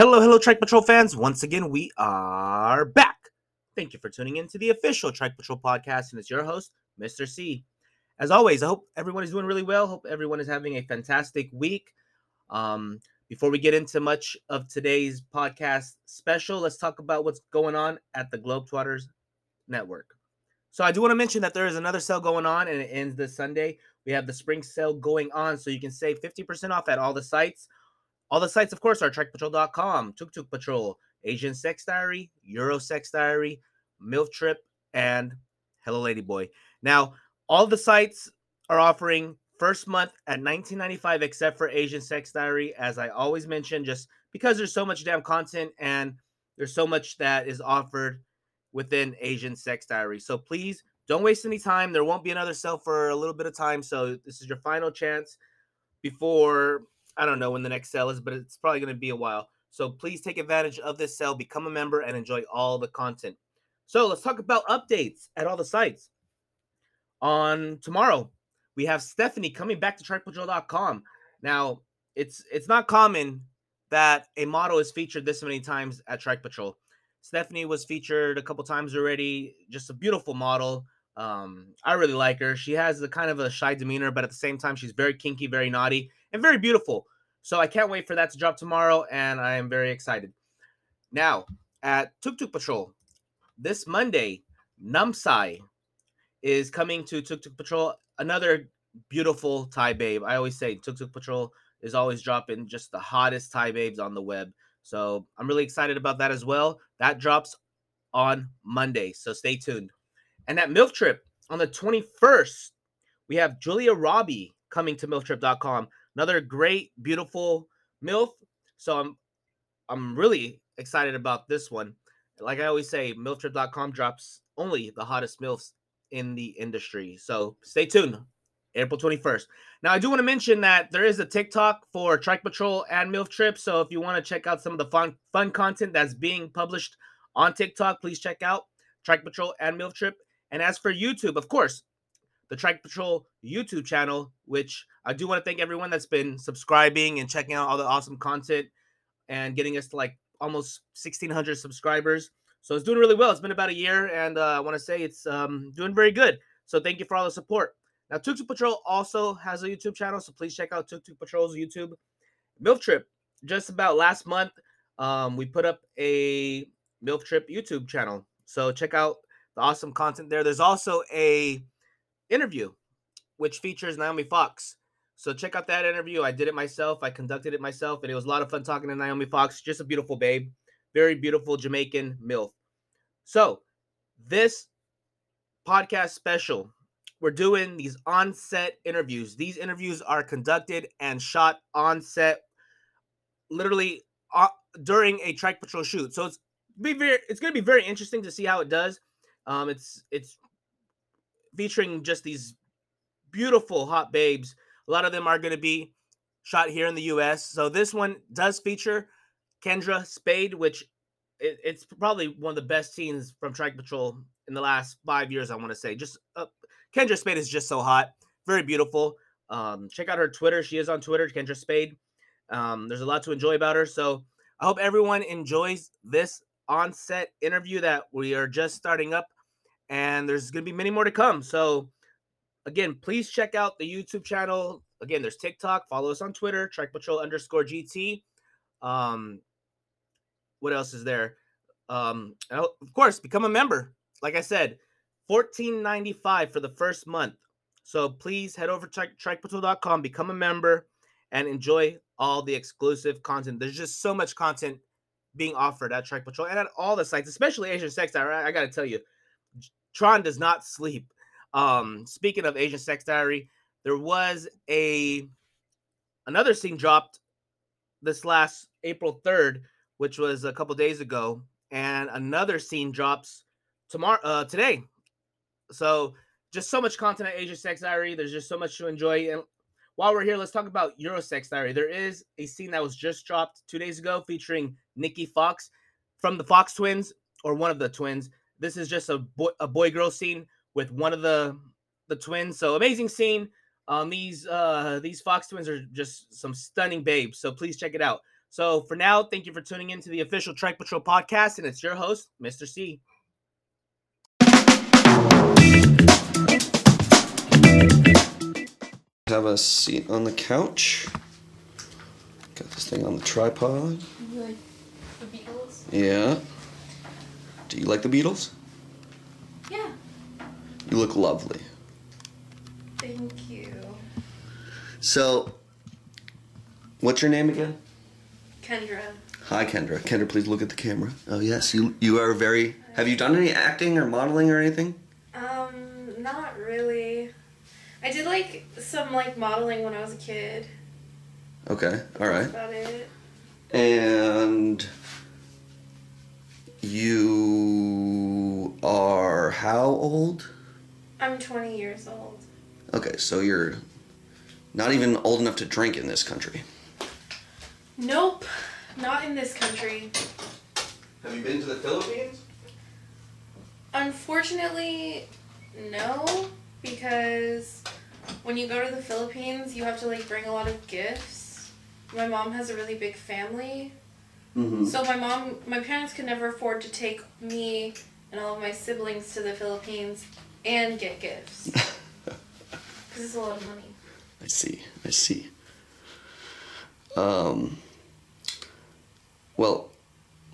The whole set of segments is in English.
Hello, hello, Trike Patrol fans. Once again, we are back. Thank you for tuning in to the official Trike Patrol podcast, and it's your host, Mr. C. As always, I hope everyone is doing really well. Hope everyone is having a fantastic week. Um, before we get into much of today's podcast special, let's talk about what's going on at the Globetrotters Network. So I do want to mention that there is another sale going on, and it ends this Sunday. We have the spring sale going on, so you can save 50% off at all the sites all the sites, of course, are TrikePatrol.com, Tuk Tuk Patrol, Asian Sex Diary, Euro Sex Diary, MILF Trip, and Hello Lady Boy. Now, all the sites are offering first month at 19.95 except for Asian Sex Diary, as I always mention, just because there's so much damn content and there's so much that is offered within Asian Sex Diary. So please don't waste any time. There won't be another sale for a little bit of time. So this is your final chance before I don't know when the next sale is, but it's probably going to be a while. So please take advantage of this sale, become a member, and enjoy all the content. So let's talk about updates at all the sites. On tomorrow, we have Stephanie coming back to TrikePatrol.com. Now, it's it's not common that a model is featured this many times at Trike Patrol. Stephanie was featured a couple times already. Just a beautiful model. Um, I really like her. She has the kind of a shy demeanor, but at the same time, she's very kinky, very naughty, and very beautiful. So I can't wait for that to drop tomorrow, and I am very excited. Now, at Tuk Tuk Patrol, this Monday, Numsai is coming to Tuk Tuk Patrol. Another beautiful Thai babe. I always say Tuk Tuk Patrol is always dropping just the hottest Thai babes on the web. So I'm really excited about that as well. That drops on Monday. So stay tuned. And that MILF Trip on the 21st, we have Julia Robbie coming to MILFTrip.com. Another great, beautiful MILF. So I'm I'm really excited about this one. Like I always say, MILFTrip.com drops only the hottest MILFs in the industry. So stay tuned. April 21st. Now, I do want to mention that there is a TikTok for Trike Patrol and MILF Trip. So if you want to check out some of the fun fun content that's being published on TikTok, please check out Trike Patrol and MILF Trip. And as for YouTube, of course, the Trike Patrol YouTube channel, which I do want to thank everyone that's been subscribing and checking out all the awesome content and getting us to like almost 1,600 subscribers. So it's doing really well. It's been about a year, and uh, I want to say it's um, doing very good. So thank you for all the support. Now, Tuk Tuk Patrol also has a YouTube channel, so please check out Tuk Tuk Patrol's YouTube. MILF Trip, just about last month, um, we put up a MILF Trip YouTube channel. So check out awesome content there. There's also a interview which features Naomi Fox. So check out that interview. I did it myself. I conducted it myself, and it was a lot of fun talking to Naomi Fox. Just a beautiful babe, very beautiful Jamaican MILF. So this podcast special, we're doing these on-set interviews. These interviews are conducted and shot on set, literally uh, during a Trike Patrol shoot. So it's be very, it's going to be very interesting to see how it does. Um, it's it's featuring just these beautiful hot babes. A lot of them are going to be shot here in the U.S. So this one does feature Kendra Spade, which it, it's probably one of the best scenes from Trike Patrol in the last five years. I want to say, just uh, Kendra Spade is just so hot, very beautiful. Um, check out her Twitter; she is on Twitter, Kendra Spade. Um, there's a lot to enjoy about her. So I hope everyone enjoys this on-set interview that we are just starting up, and there's going to be many more to come. So again, please check out the YouTube channel. Again, there's TikTok. Follow us on Twitter, Trike Patrol underscore GT. Um, what else is there? Um, of course, become a member. Like I said, fourteen ninety five for the first month. So please head over to trikepatrol.com, become a member, and enjoy all the exclusive content. There's just so much content being offered at Trike Patrol and at all the sites, especially Asian Sex Diary. I, I got to tell you, Tron does not sleep. Um, speaking of Asian Sex Diary, there was a another scene dropped this last April 3rd, which was a couple days ago, and another scene drops tomorrow uh today. So just so much content at Asian Sex Diary. There's just so much to enjoy. And while we're here, let's talk about Eurosex Diary. There is a scene that was just dropped two days ago featuring Nikki Fox from the Fox twins, or one of the twins. This is just a boy a boy girl scene with one of the the twins. So amazing scene. Um, these uh these Fox twins are just some stunning babes. So please check it out. So for now, thank you for tuning in to the official Trike Patrol podcast, and it's your host, Mr. C. Have a seat on the couch. Got this thing on the tripod. You like the Beatles? Yeah. Do you like the Beatles? Yeah. You look lovely. Thank you. So, what's your name again? Kendra. Hi, Kendra. Kendra, please look at the camera. Oh yes, you you are very. Have you done any acting or modeling or anything? Um, not really. I did like some like modeling when I was a kid. Okay, all right. That's about it. And you are how old? I'm 20 years old. Okay, so you're not even old enough to drink in this country. Nope. Not in this country. Have you been to the Philippines? Unfortunately, no, because when you go to the Philippines, you have to like bring a lot of gifts. My mom has a really big family, Mm-hmm. so my mom, my parents could never afford to take me and all of my siblings to the Philippines and get gifts because it's a lot of money. I see. I see. Um. Well,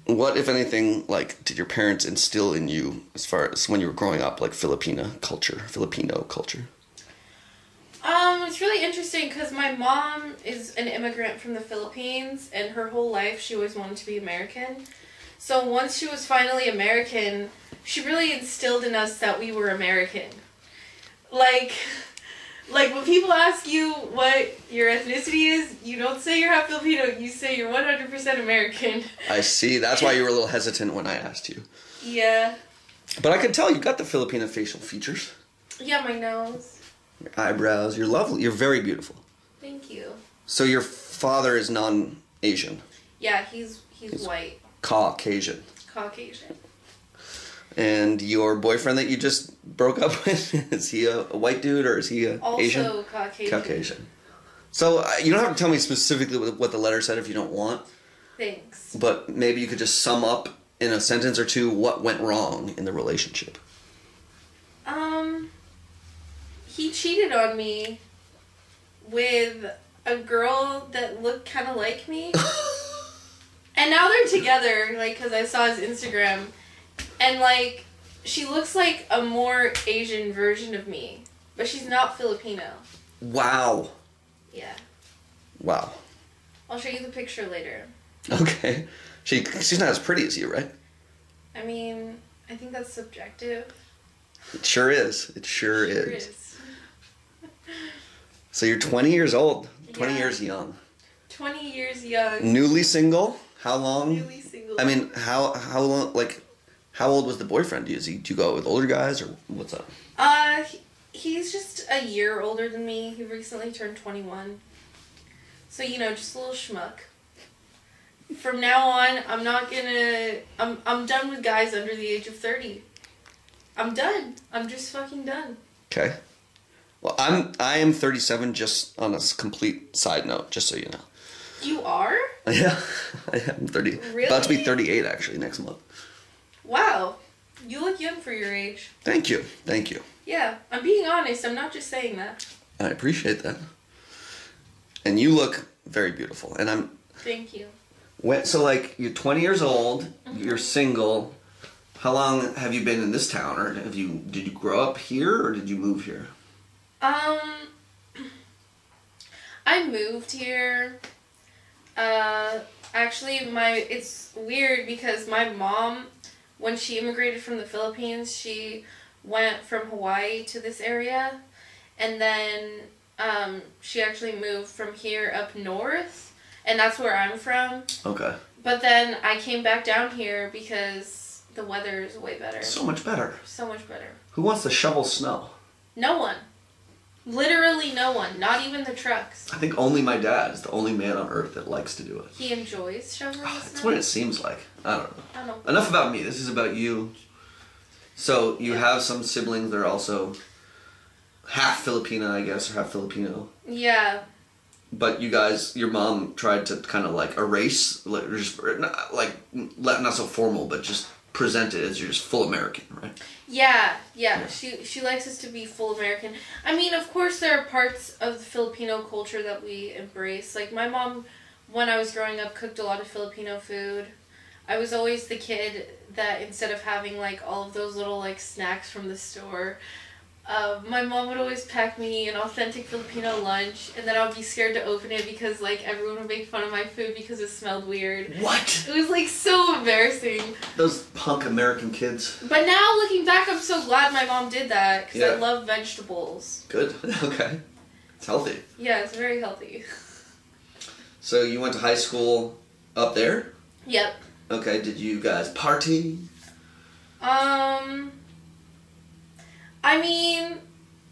what, if anything, like, did your parents instill in you as far as when you were growing up, like Filipina culture, Filipino culture? It's really interesting because my mom is an immigrant from the Philippines, and her whole life she always wanted to be American. So once she was finally American, she really instilled in us that we were American. Like, like when people ask you what your ethnicity is, you don't say you're half Filipino. You say you're one hundred percent American. I see. That's why you were a little hesitant when I asked you. Yeah, But I could tell you got the Filipino facial features, yeah, my nose. Your eyebrows. You're lovely. You're very beautiful. Thank you. So your father is non-Asian, Yeah, he's he's He's- white, Caucasian, Caucasian. and your boyfriend that you just broke up with is he a, a white dude or is he a Also Asian? Caucasian. Caucasian. So uh, you don't have to tell me specifically what what the letter said if you don't want, Thanks. but maybe you could just sum up in a sentence or two what went wrong in the relationship. Um, he cheated on me with a girl that looked kind of like me. and now they're together, like, because I saw his Instagram. And, like, she looks like a more Asian version of me. But she's not Filipino. wow. Yeah. Wow. I'll show you the picture later. Okay. She she's not as pretty as you, right? I mean, I think that's subjective. It sure is. It sure, Sure is. is. So you're 20 years old. 20 Yeah. years young. 20 years young. Newly single. How long? Newly single. I mean, how how long? Like, how old was the boyfriend? Is he? Do you go out with older guys or what's up? Uh, he- he's just a year older than me. He recently turned 21. So, you know, just a little schmuck. From now on, I'm not gonna. I'm, I'm done with guys under the age of 30. I'm done. I'm just fucking done. Okay. Well, I'm I am 37. Just on a complete side note, just so you know. You are? Yeah, I am 30. Really? About to be 38 actually next month. Wow. You look young for your age. Thank you. Thank you. Yeah, I'm being honest. I'm not just saying that. I appreciate that. And you look very beautiful. And I'm Thank you. when, so like you're 20 years old. Mm-hmm. You're single. How long have you been in this town, or have you did you grow up here, or did you move here? Um, I moved here. Uh, actually, my it's weird because my mom, when she immigrated from the Philippines, she went from Hawaii to this area, and then um, she actually moved from here up north, and that's where I'm from. Okay. But then I came back down here because the weather is way better, So much better. so much better. Who wants to shovel snow? No one. Literally no one. Not even the trucks. I think only my dad is the only man on earth that likes to do it. He enjoys shoveling the ah, That's what it seems like. I don't know. I don't know. Enough about me. This is about you. So you Yeah. have some siblings that are also half Filipina, I guess, or half Filipino. Yeah. but you guys, your mom tried to kind of like erase, like, just, not, like not so formal, but just present it as you're just full American, right? Yeah, yeah. She she likes us to be full American. I mean, of course, there are parts of the Filipino culture that we embrace. Like my mom, when I was growing up, cooked a lot of Filipino food. I was always the kid that instead of having like all of those little like snacks from the store, uh, my mom would always pack me an authentic Filipino lunch, and then I would be scared to open it because like everyone would make fun of my food because it smelled weird. What? It was like so embarrassing. Those punk American kids. But now looking back, I'm so glad my mom did that because I love vegetables. Good. Okay. It's healthy. Yeah, it's very healthy. So you went to high school up there. Yep. Okay. Did you guys party? Um. I mean,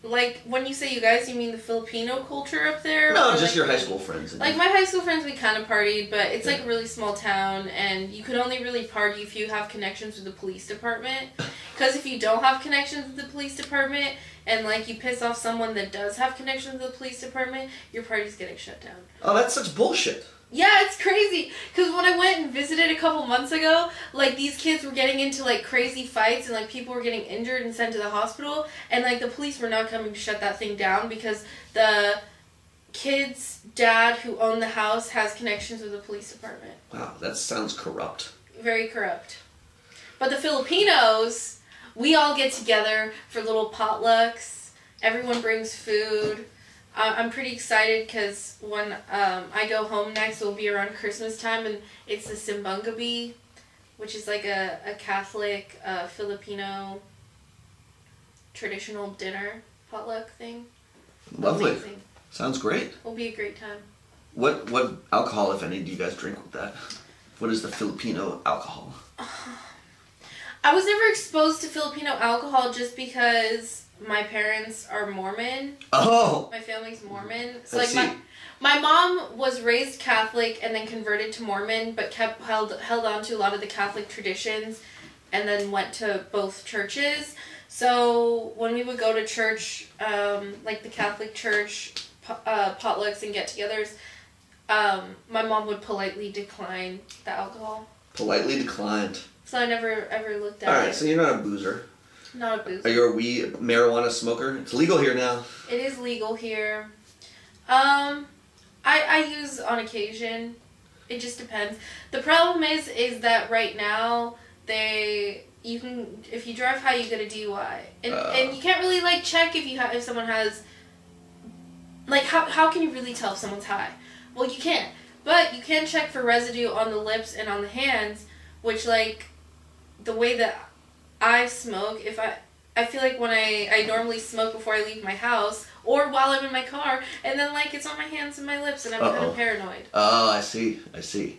like when you say you guys, you mean the Filipino culture up there? No, just like, your high school friends. Like my high school friends, we kind of partied, but it's like a really small town, and you can only really party if you have connections with the police department. Because if you don't have connections with the police department, and like you piss off someone that does have connections with the police department, your party's getting shut down. oh, that's such bullshit. Yeah, it's crazy. Cause when I went and visited a couple months ago, like these kids were getting into like crazy fights and like people were getting injured and sent to the hospital, and like the police were not coming to shut that thing down because the kid's dad who owned the house has connections with the police department. Wow, that sounds corrupt. Very corrupt. But the Filipinos, we all get together for little potlucks. Everyone brings food. I- I'm pretty excited because when um, I go home next, it'll be around Christmas time, and it's the Simbang which is like a, a Catholic uh, Filipino traditional dinner potluck thing. Lovely. Amazing. Sounds great. It'll be a great time. What what alcohol, if any, do you guys drink with that? What is the Filipino alcohol? I was never exposed to Filipino alcohol just because my parents are Mormon. Oh, My family's Mormon. So I like see. my my mom was raised Catholic and then converted to Mormon, but kept held held on to a lot of the Catholic traditions, and then went to both churches. So when we would go to church, um, like the Catholic church uh, potlucks and get-togethers, um, my mom would politely decline the alcohol. politely declined. So I never ever looked at All right, it. so you're not a boozer. Not a booze. Are you a weed marijuana smoker? It's legal here now. It is legal here. Um, I I use on occasion. It just depends. The problem is is that right now they you can if you drive high you get a DUI and Uh. and you can't really like check if you have if someone has like how how can you really tell if someone's high? Well, you can't. But you can check for residue on the lips and on the hands, which like the way that I smoke, if I I feel like when I I normally smoke before I leave my house or while I'm in my car, and then like it's on my hands and my lips, and I'm Uh-oh. of paranoid. Oh, I see. I see.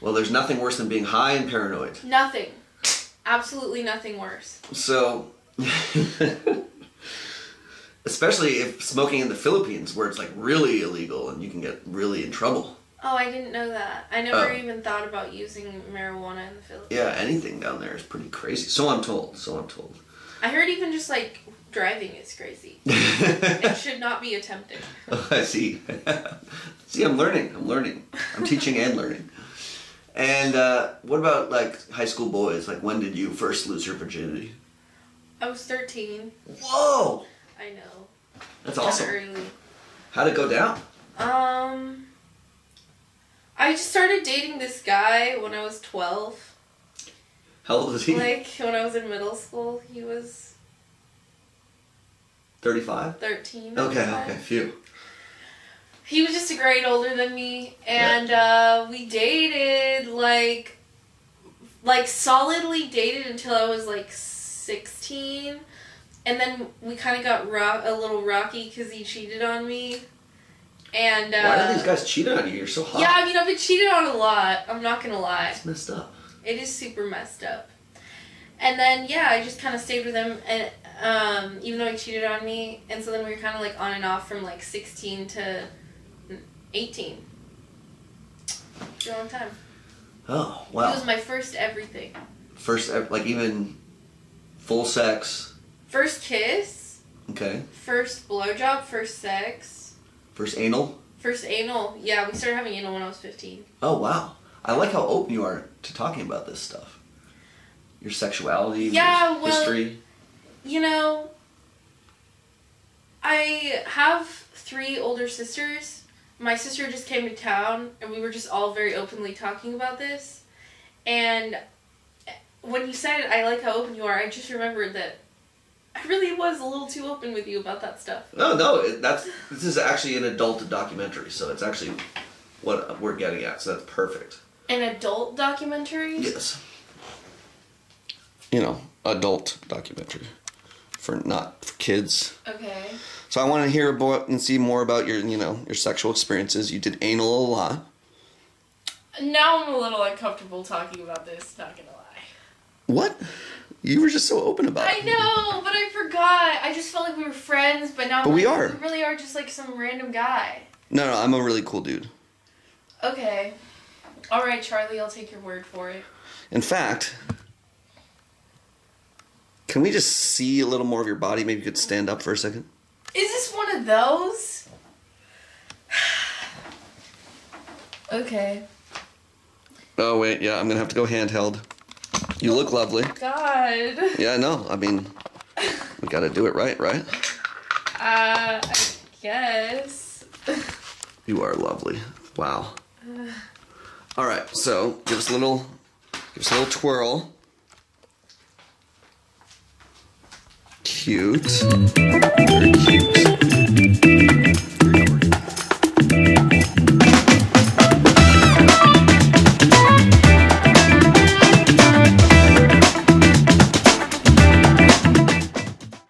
Well, there's nothing worse than being high and paranoid. Nothing, absolutely nothing worse. So, especially if smoking in the Philippines, where it's like really illegal and you can get really in trouble. Oh, I didn't know that. I never Oh. even thought about using marijuana in the Philippines. Yeah, anything down there is pretty crazy. So I'm told. So I'm told. I heard even just like driving is crazy. It should not be attempted. Oh, I see. see, I'm learning. I'm learning. I'm teaching and learning. And uh, what about like high school boys? Like, when did you first lose your virginity? I was 13. Whoa, I know. that's awesome. Early. How'd it go down? Um, I just started dating this guy when I was 12. How old was he? Like, when I was in middle school, he was 35. 13. Okay, at the time. okay, phew. He was just a grade older than me, and uh, we dated, like, like, solidly dated until I was, like, 16. And then we kind of got rock, a little rocky because he cheated on me. And, uh, Why do these guys cheat on you? You're so hot. Yeah, I mean, I've been cheated on a lot. I'm not gonna lie. It's messed up. It is super messed up. And then yeah, I just kind of stayed with him, and um, even though he cheated on me, and so then we were kind of like on and off from like 16 to 18. For a long time. Oh, wow! It was my first everything. First, like even full sex. First kiss, Okay. first blowjob, first sex, First anal. First anal. Yeah, we started having anal when I was 15. Oh wow. I like how open you are to talking about this stuff. Your sexuality, Yeah, your well- history. You know, I have three older sisters. My sister just came to town, and we were just all very openly talking about this. And when you said it, I like how open you are, I just remembered that I really was a little too open with you about that stuff. No, no, it, that's this is actually an adult documentary, so it's actually what we're getting at. So that's perfect. An adult documentary? Yes. You know, adult documentary for not for kids. Okay. So I want to hear about and see more about your, you know, your sexual experiences. You did anal a lot. Now I'm a little uncomfortable talking about this, not gonna lie. What? You were just so open about it. I know, but I forgot. I just felt like we were friends, but now I'm we like, are. You really are just like some random guy. No, no, I'm a really cool dude. Okay. All right, Charlie, I'll take your word for it. In fact, can we just see a little more of your body? Maybe you could stand up for a second. Is this one of those? okay. Oh wait, yeah, I'm gonna have to go handheld. You look lovely. God. Yeah, no, I mean, we gotta do it right, right? Uh, I guess. You are lovely. Wow. All right, so give us a little, give us a little twirl. Cute. Very